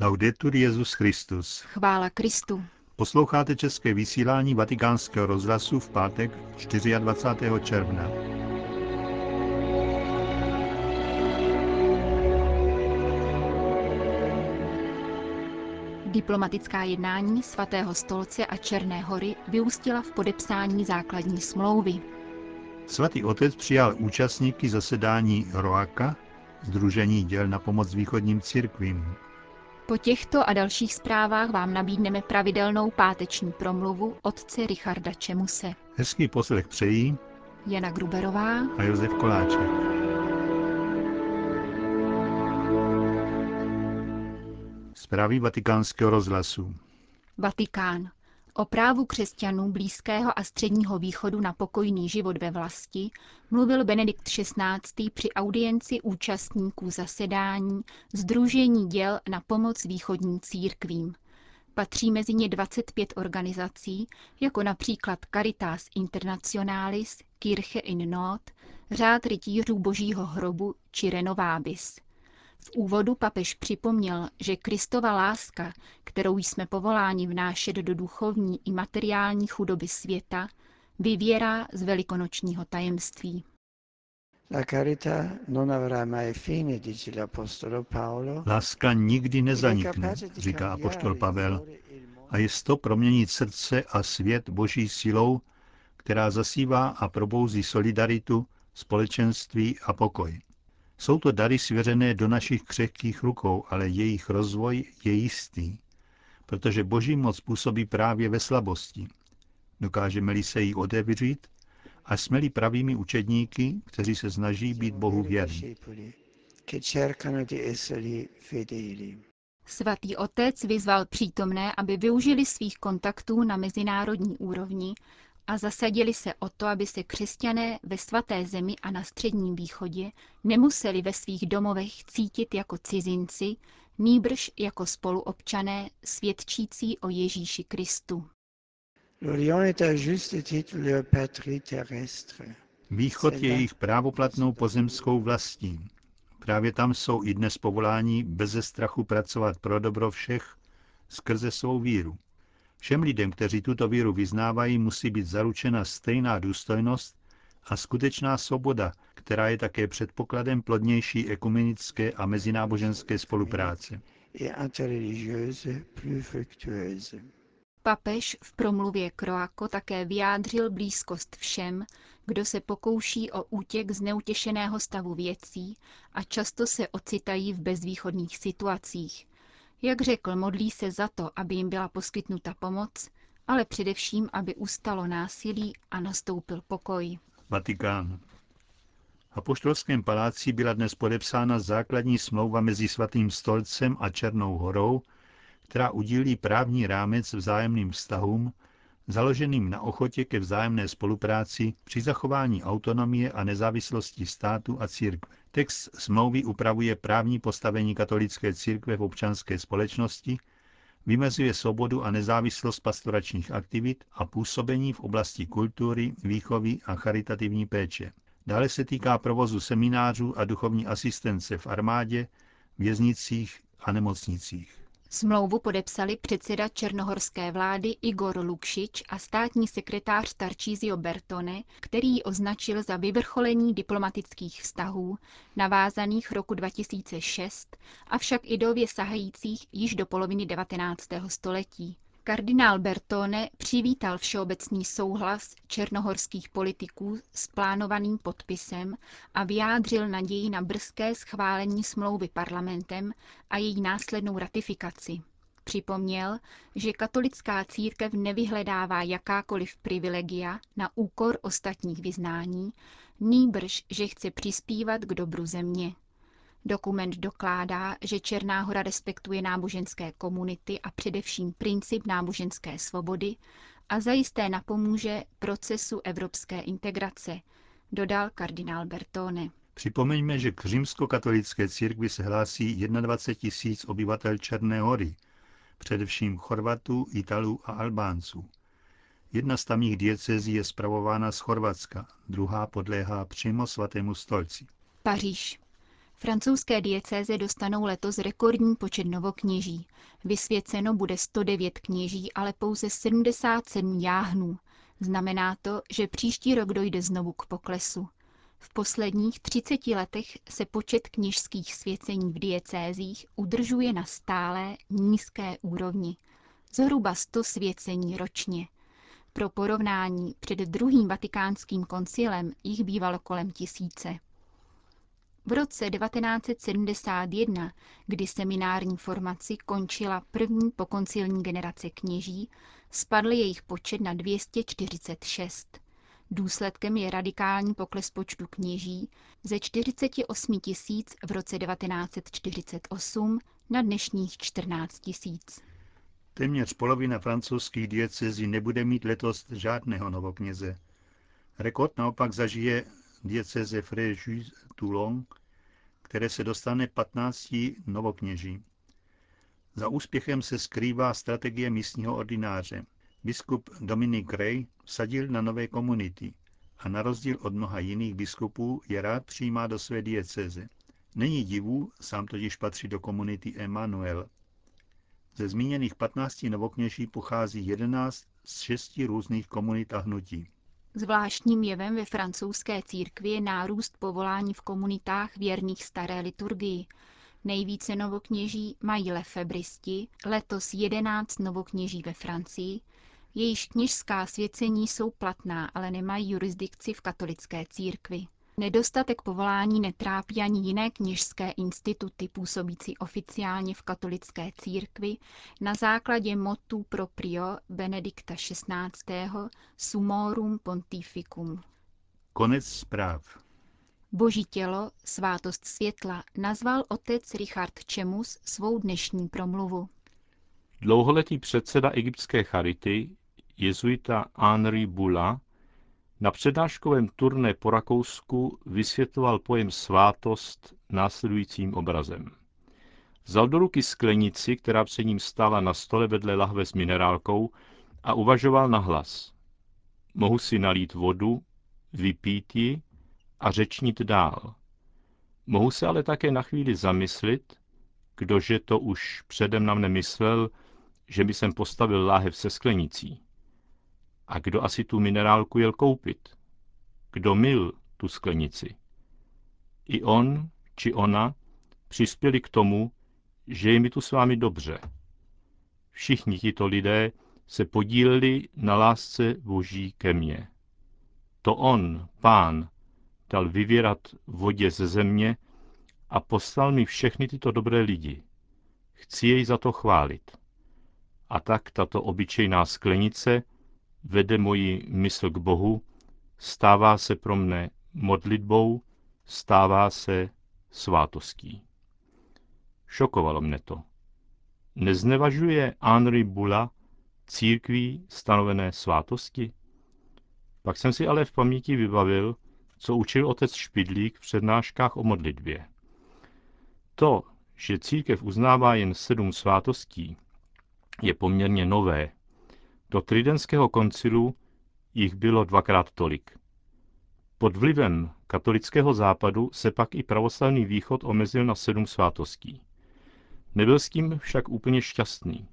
Laudetur Jezus Christus. Chvála Kristu. Posloucháte české vysílání Vatikánského rozhlasu v pátek 24. června. Diplomatická jednání svatého stolce a Černé hory vyústila v podepsání základní smlouvy. Svatý otec přijal účastníky zasedání ROAKA, Združení děl na pomoc východním církvím. Po těchto a dalších zprávách vám nabídneme pravidelnou páteční promluvu otce Richarda Čemuse. Hezký poslech přejí Jana Gruberová a Josef Koláček. Zprávy vatikánského rozhlasu. Vatikán. O právu křesťanů Blízkého a Středního východu na pokojný život ve vlasti mluvil Benedikt XVI. při audienci účastníků zasedání Združení děl na pomoc východním církvím. Patří mezi ně 25 organizací, jako například Caritas Internationalis, Kirche in Not, Řád rytířů Božího hrobu či Renovabis. V úvodu papež připomněl, že Kristova láska, kterou jsme povoláni vnášet do duchovní i materiální chudoby světa, vyvěrá z velikonočního tajemství. Láska nikdy nezanikne, říká apoštol Pavel, a je to proměnit srdce a svět boží silou, která zasívá a probouzí solidaritu, společenství a pokoj. Jsou to dary svěřené do našich křehkých rukou, ale jejich rozvoj je jistý, protože boží moc působí právě ve slabosti. Dokážeme-li se jí otevřít a jsme-li pravými učedníky, kteří se snaží být Bohu věrní. Svatý otec vyzval přítomné, aby využili svých kontaktů na mezinárodní úrovni a zasadili se o to, aby se křesťané ve svaté zemi a na středním východě nemuseli ve svých domovech cítit jako cizinci, nýbrž jako spoluobčané svědčící o Ježíši Kristu. Východ je jejich právoplatnou pozemskou vlastí. Právě tam jsou i dnes povolání beze strachu pracovat pro dobro všech skrze svou víru. Všem lidem, kteří tuto víru vyznávají, musí být zaručena stejná důstojnost a skutečná svoboda, která je také předpokladem plodnější ekumenické a mezináboženské spolupráce. Papež v promluvě Kroako také vyjádřil blízkost všem, kdo se pokouší o útěk z neutěšeného stavu věcí a často se ocitají v bezvýchodných situacích, jak řekl, modlí se za to, aby jim byla poskytnuta pomoc, ale především, aby ustalo násilí a nastoupil pokoj. Vatikán. V apoštolském paláci byla dnes podepsána základní smlouva mezi Svatým stolcem a Černou horou, která udílí právní rámec vzájemným vztahům, založeným na ochotě ke vzájemné spolupráci při zachování autonomie a nezávislosti státu a církve. Text smlouvy upravuje právní postavení katolické církve v občanské společnosti, vymezuje svobodu a nezávislost pastoračních aktivit a působení v oblasti kultury, výchovy a charitativní péče. Dále se týká provozu seminářů a duchovní asistence v armádě, věznicích a nemocnicích. Smlouvu podepsali předseda černohorské vlády Igor Lukšič a státní sekretář Tarcísio Bertone, který ji označil za vyvrcholení diplomatických vztahů, navázaných roku 2006, avšak i dově sahajících již do poloviny 19. století. Kardinál Bertone přivítal všeobecný souhlas černohorských politiků s plánovaným podpisem a vyjádřil naději na brzké schválení smlouvy parlamentem a její následnou ratifikaci. Připomněl, že katolická církev nevyhledává jakákoliv privilegia na úkor ostatních vyznání, nýbrž, že chce přispívat k dobru země. Dokument dokládá, že Černá hora respektuje náboženské komunity a především princip náboženské svobody a zajisté napomůže procesu evropské integrace, dodal kardinál Bertone. Připomeňme, že k římskokatolické církvi se hlásí 21 tisíc obyvatel Černé hory, především Chorvatů, Italů a Albánců. Jedna z tamních diecezí je spravována z Chorvatska, druhá podléhá přímo svatému stolci. Paříž. Francouzské diecéze dostanou letos rekordní počet novokněží. Vysvěceno bude 109 kněží, ale pouze 77 jáhnů. Znamená to, že příští rok dojde znovu k poklesu. V posledních 30 letech se počet kněžských svěcení v diecézích udržuje na stálé nízké úrovni. Zhruba 100 svěcení ročně. Pro porovnání před druhým vatikánským koncilem jich bývalo kolem tisíce. V roce 1971, kdy seminární formaci končila první pokoncilní generace kněží, spadl jejich počet na 246. Důsledkem je radikální pokles počtu kněží ze 48 tisíc v roce 1948 na dnešních 14 tisíc. Téměř polovina francouzských diecezí nebude mít letos žádného novokněze. Rekord naopak zažije dieceze Fréjus Toulon, které se dostane 15 novokněží. Za úspěchem se skrývá strategie místního ordináře. Biskup Dominik Ray vsadil na nové komunity a na rozdíl od mnoha jiných biskupů je rád přijímá do své dieceze. Není divu, sám totiž patří do komunity Emmanuel. Ze zmíněných 15 novokněží pochází 11 z šesti různých komunit a hnutí. Zvláštním jevem ve francouzské církvi je nárůst povolání v komunitách věrných staré liturgii. Nejvíce novokněží mají lefebristi, letos 11 novokněží ve Francii, jejíž kněžská svěcení jsou platná, ale nemají jurisdikci v katolické církvi. Nedostatek povolání netrápí ani jiné kněžské instituty působící oficiálně v katolické církvi na základě motu proprio Benedikta XVI. Sumorum Pontificum. Konec zpráv. Boží tělo, svátost světla, nazval otec Richard Čemus svou dnešní promluvu. Dlouholetý předseda egyptské charity, jezuita Henri Bula, na přednáškovém turné po Rakousku vysvětloval pojem svátost následujícím obrazem. Vzal do ruky sklenici, která před ním stála na stole vedle lahve s minerálkou a uvažoval na hlas. Mohu si nalít vodu, vypít ji a řečnit dál. Mohu se ale také na chvíli zamyslit, kdože to už předem na mne myslel, že by jsem postavil láhev se sklenicí. A kdo asi tu minerálku jel koupit? Kdo mil tu sklenici? I on či ona přispěli k tomu, že je mi tu s vámi dobře. Všichni tito lidé se podíleli na lásce Boží ke mně. To on, pán, dal vyvěrat vodě ze země a poslal mi všechny tyto dobré lidi. Chci jej za to chválit. A tak tato obyčejná sklenice vede moji mysl k Bohu, stává se pro mne modlitbou, stává se svátostí. Šokovalo mne to. Neznevažuje Henri Bula církví stanovené svátosti? Pak jsem si ale v paměti vybavil, co učil otec Špidlík v přednáškách o modlitbě. To, že církev uznává jen sedm svátostí, je poměrně nové do Tridentského koncilu jich bylo dvakrát tolik. Pod vlivem katolického západu se pak i pravoslavný východ omezil na sedm svátostí. Nebyl s tím však úplně šťastný.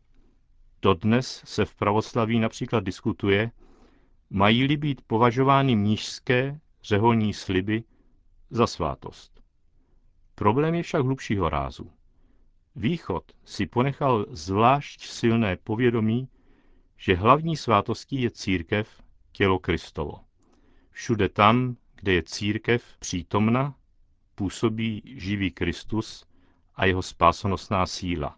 Dodnes se v pravoslaví například diskutuje, mají-li být považovány mnížské řeholní sliby za svátost. Problém je však hlubšího rázu. Východ si ponechal zvlášť silné povědomí že hlavní svátostí je církev, tělo Kristovo. Všude tam, kde je církev přítomna, působí živý Kristus a jeho spásonosná síla.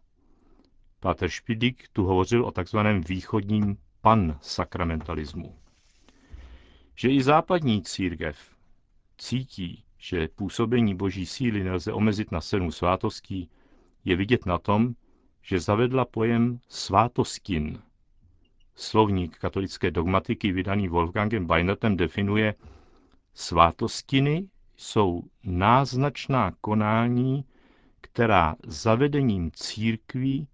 Páter Špidík tu hovořil o takzvaném východním pan-sakramentalismu. Že i západní církev cítí, že působení boží síly nelze omezit na sedm svátostí, je vidět na tom, že zavedla pojem svátostin Slovník katolické dogmatiky vydaný Wolfgangem Weinertem definuje svátostiny jsou náznačná konání, která zavedením církví,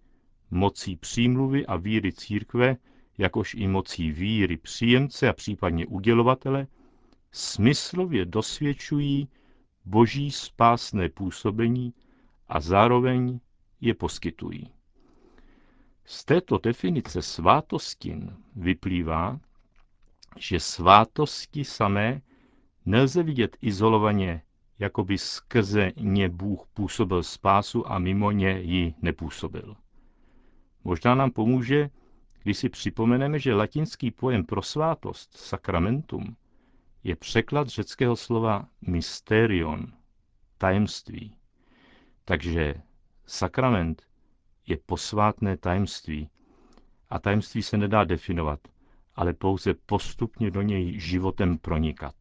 mocí přímluvy a víry církve, jakož i mocí víry příjemce a případně udělovatele, smyslově dosvědčují boží spásné působení a zároveň je poskytují. Z této definice svátostin vyplývá, že svátosti samé nelze vidět izolovaně, jako by skrze ně Bůh působil spásu a mimo ně ji nepůsobil. Možná nám pomůže, když si připomeneme, že latinský pojem pro svátost, sakramentum, je překlad řeckého slova mysterion, tajemství. Takže sakrament je posvátné tajemství. A tajemství se nedá definovat, ale pouze postupně do něj životem pronikat.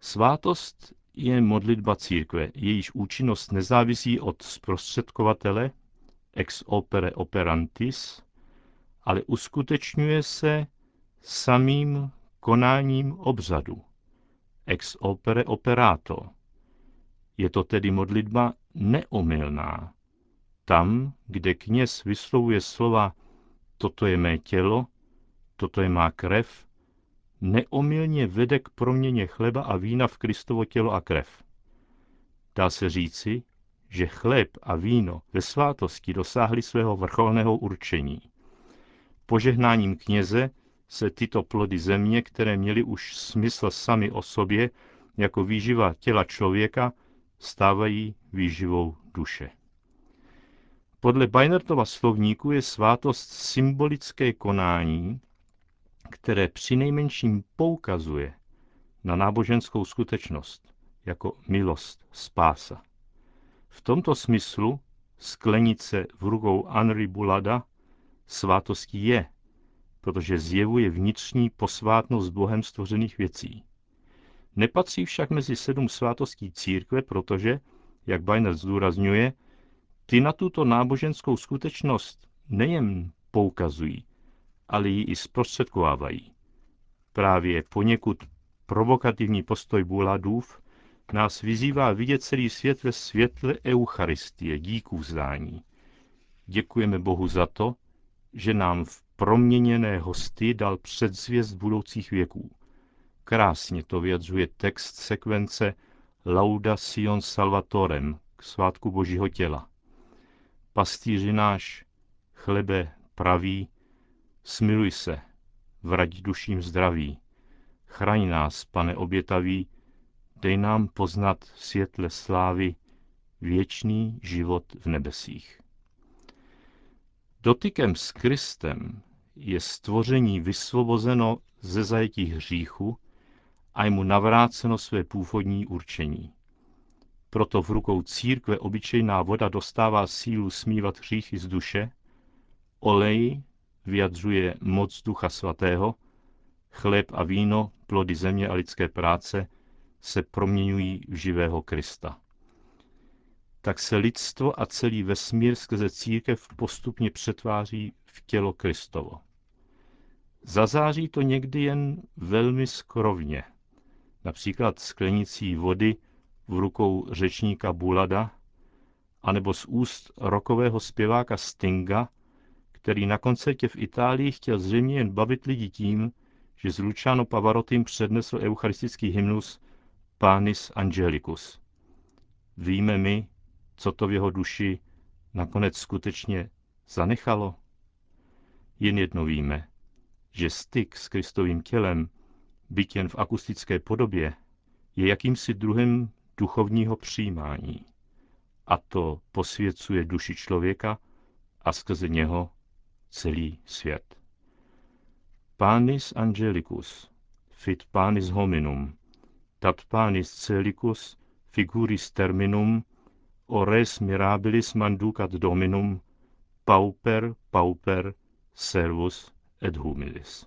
Svátost je modlitba církve, jejíž účinnost nezávisí od zprostředkovatele, ex opere operantis, ale uskutečňuje se samým konáním obřadu, ex opere operato. Je to tedy modlitba neomylná. Tam, kde kněz vyslovuje slova toto je mé tělo, toto je má krev, neomylně vede k proměně chleba a vína v Kristovo tělo a krev. Dá se říci, že chléb a víno ve svátosti dosáhly svého vrcholného určení. Požehnáním kněze se tyto plody země, které měly už smysl sami o sobě, jako výživa těla člověka, stávají výživou duše. Podle Bajnertova slovníku je svátost symbolické konání, které přinejmenším poukazuje na náboženskou skutečnost jako milost, spása. V tomto smyslu sklenice v rukou Henri Bulada svátostí je, protože zjevuje vnitřní posvátnost Bohem stvořených věcí. Nepatří však mezi sedm svátostí církve, protože, jak Bajner zdůrazňuje, ty na tuto náboženskou skutečnost nejen poukazují, ale ji i zprostředkovávají. Právě poněkud provokativní postoj Buladův nás vyzývá vidět celý svět ve světle Eucharistie, díků vzdání. Děkujeme Bohu za to, že nám v proměněné hosty dal předzvěst budoucích věků. Krásně to vyjadřuje text sekvence Lauda Sion Salvatorem k svátku Božího těla. Pastýři náš, chlebe pravý, smiluj se, vrať duším zdraví. Chraň nás, pane obětavý, dej nám poznat světle slávy věčný život v nebesích. Dotykem s Kristem je stvoření vysvobozeno ze zajetí hříchu a je mu navráceno své původní určení. Proto v rukou církve obyčejná voda dostává sílu smívat hříchy z duše, olej vyjadřuje moc Ducha Svatého, chléb a víno, plody země a lidské práce se proměňují v živého Krista. Tak se lidstvo a celý vesmír skrze církev postupně přetváří v tělo Kristovo. Zazáří to někdy jen velmi skrovně, například sklenicí vody v rukou řečníka Bulada, anebo z úst rokového zpěváka Stinga, který na koncertě v Itálii chtěl zřejmě jen bavit lidi tím, že z Luciano Pavarottim přednesl eucharistický hymnus Panis Angelicus. Víme my, co to v jeho duši nakonec skutečně zanechalo? Jen jedno víme, že styk s Kristovým tělem, byt jen v akustické podobě, je jakýmsi druhem duchovního přijímání. A to posvěcuje duši člověka a skrze něho celý svět. Panis angelicus, fit panis hominum, dat panis celicus, figuris terminum, ores mirabilis manducat dominum, pauper, pauper, servus et humilis.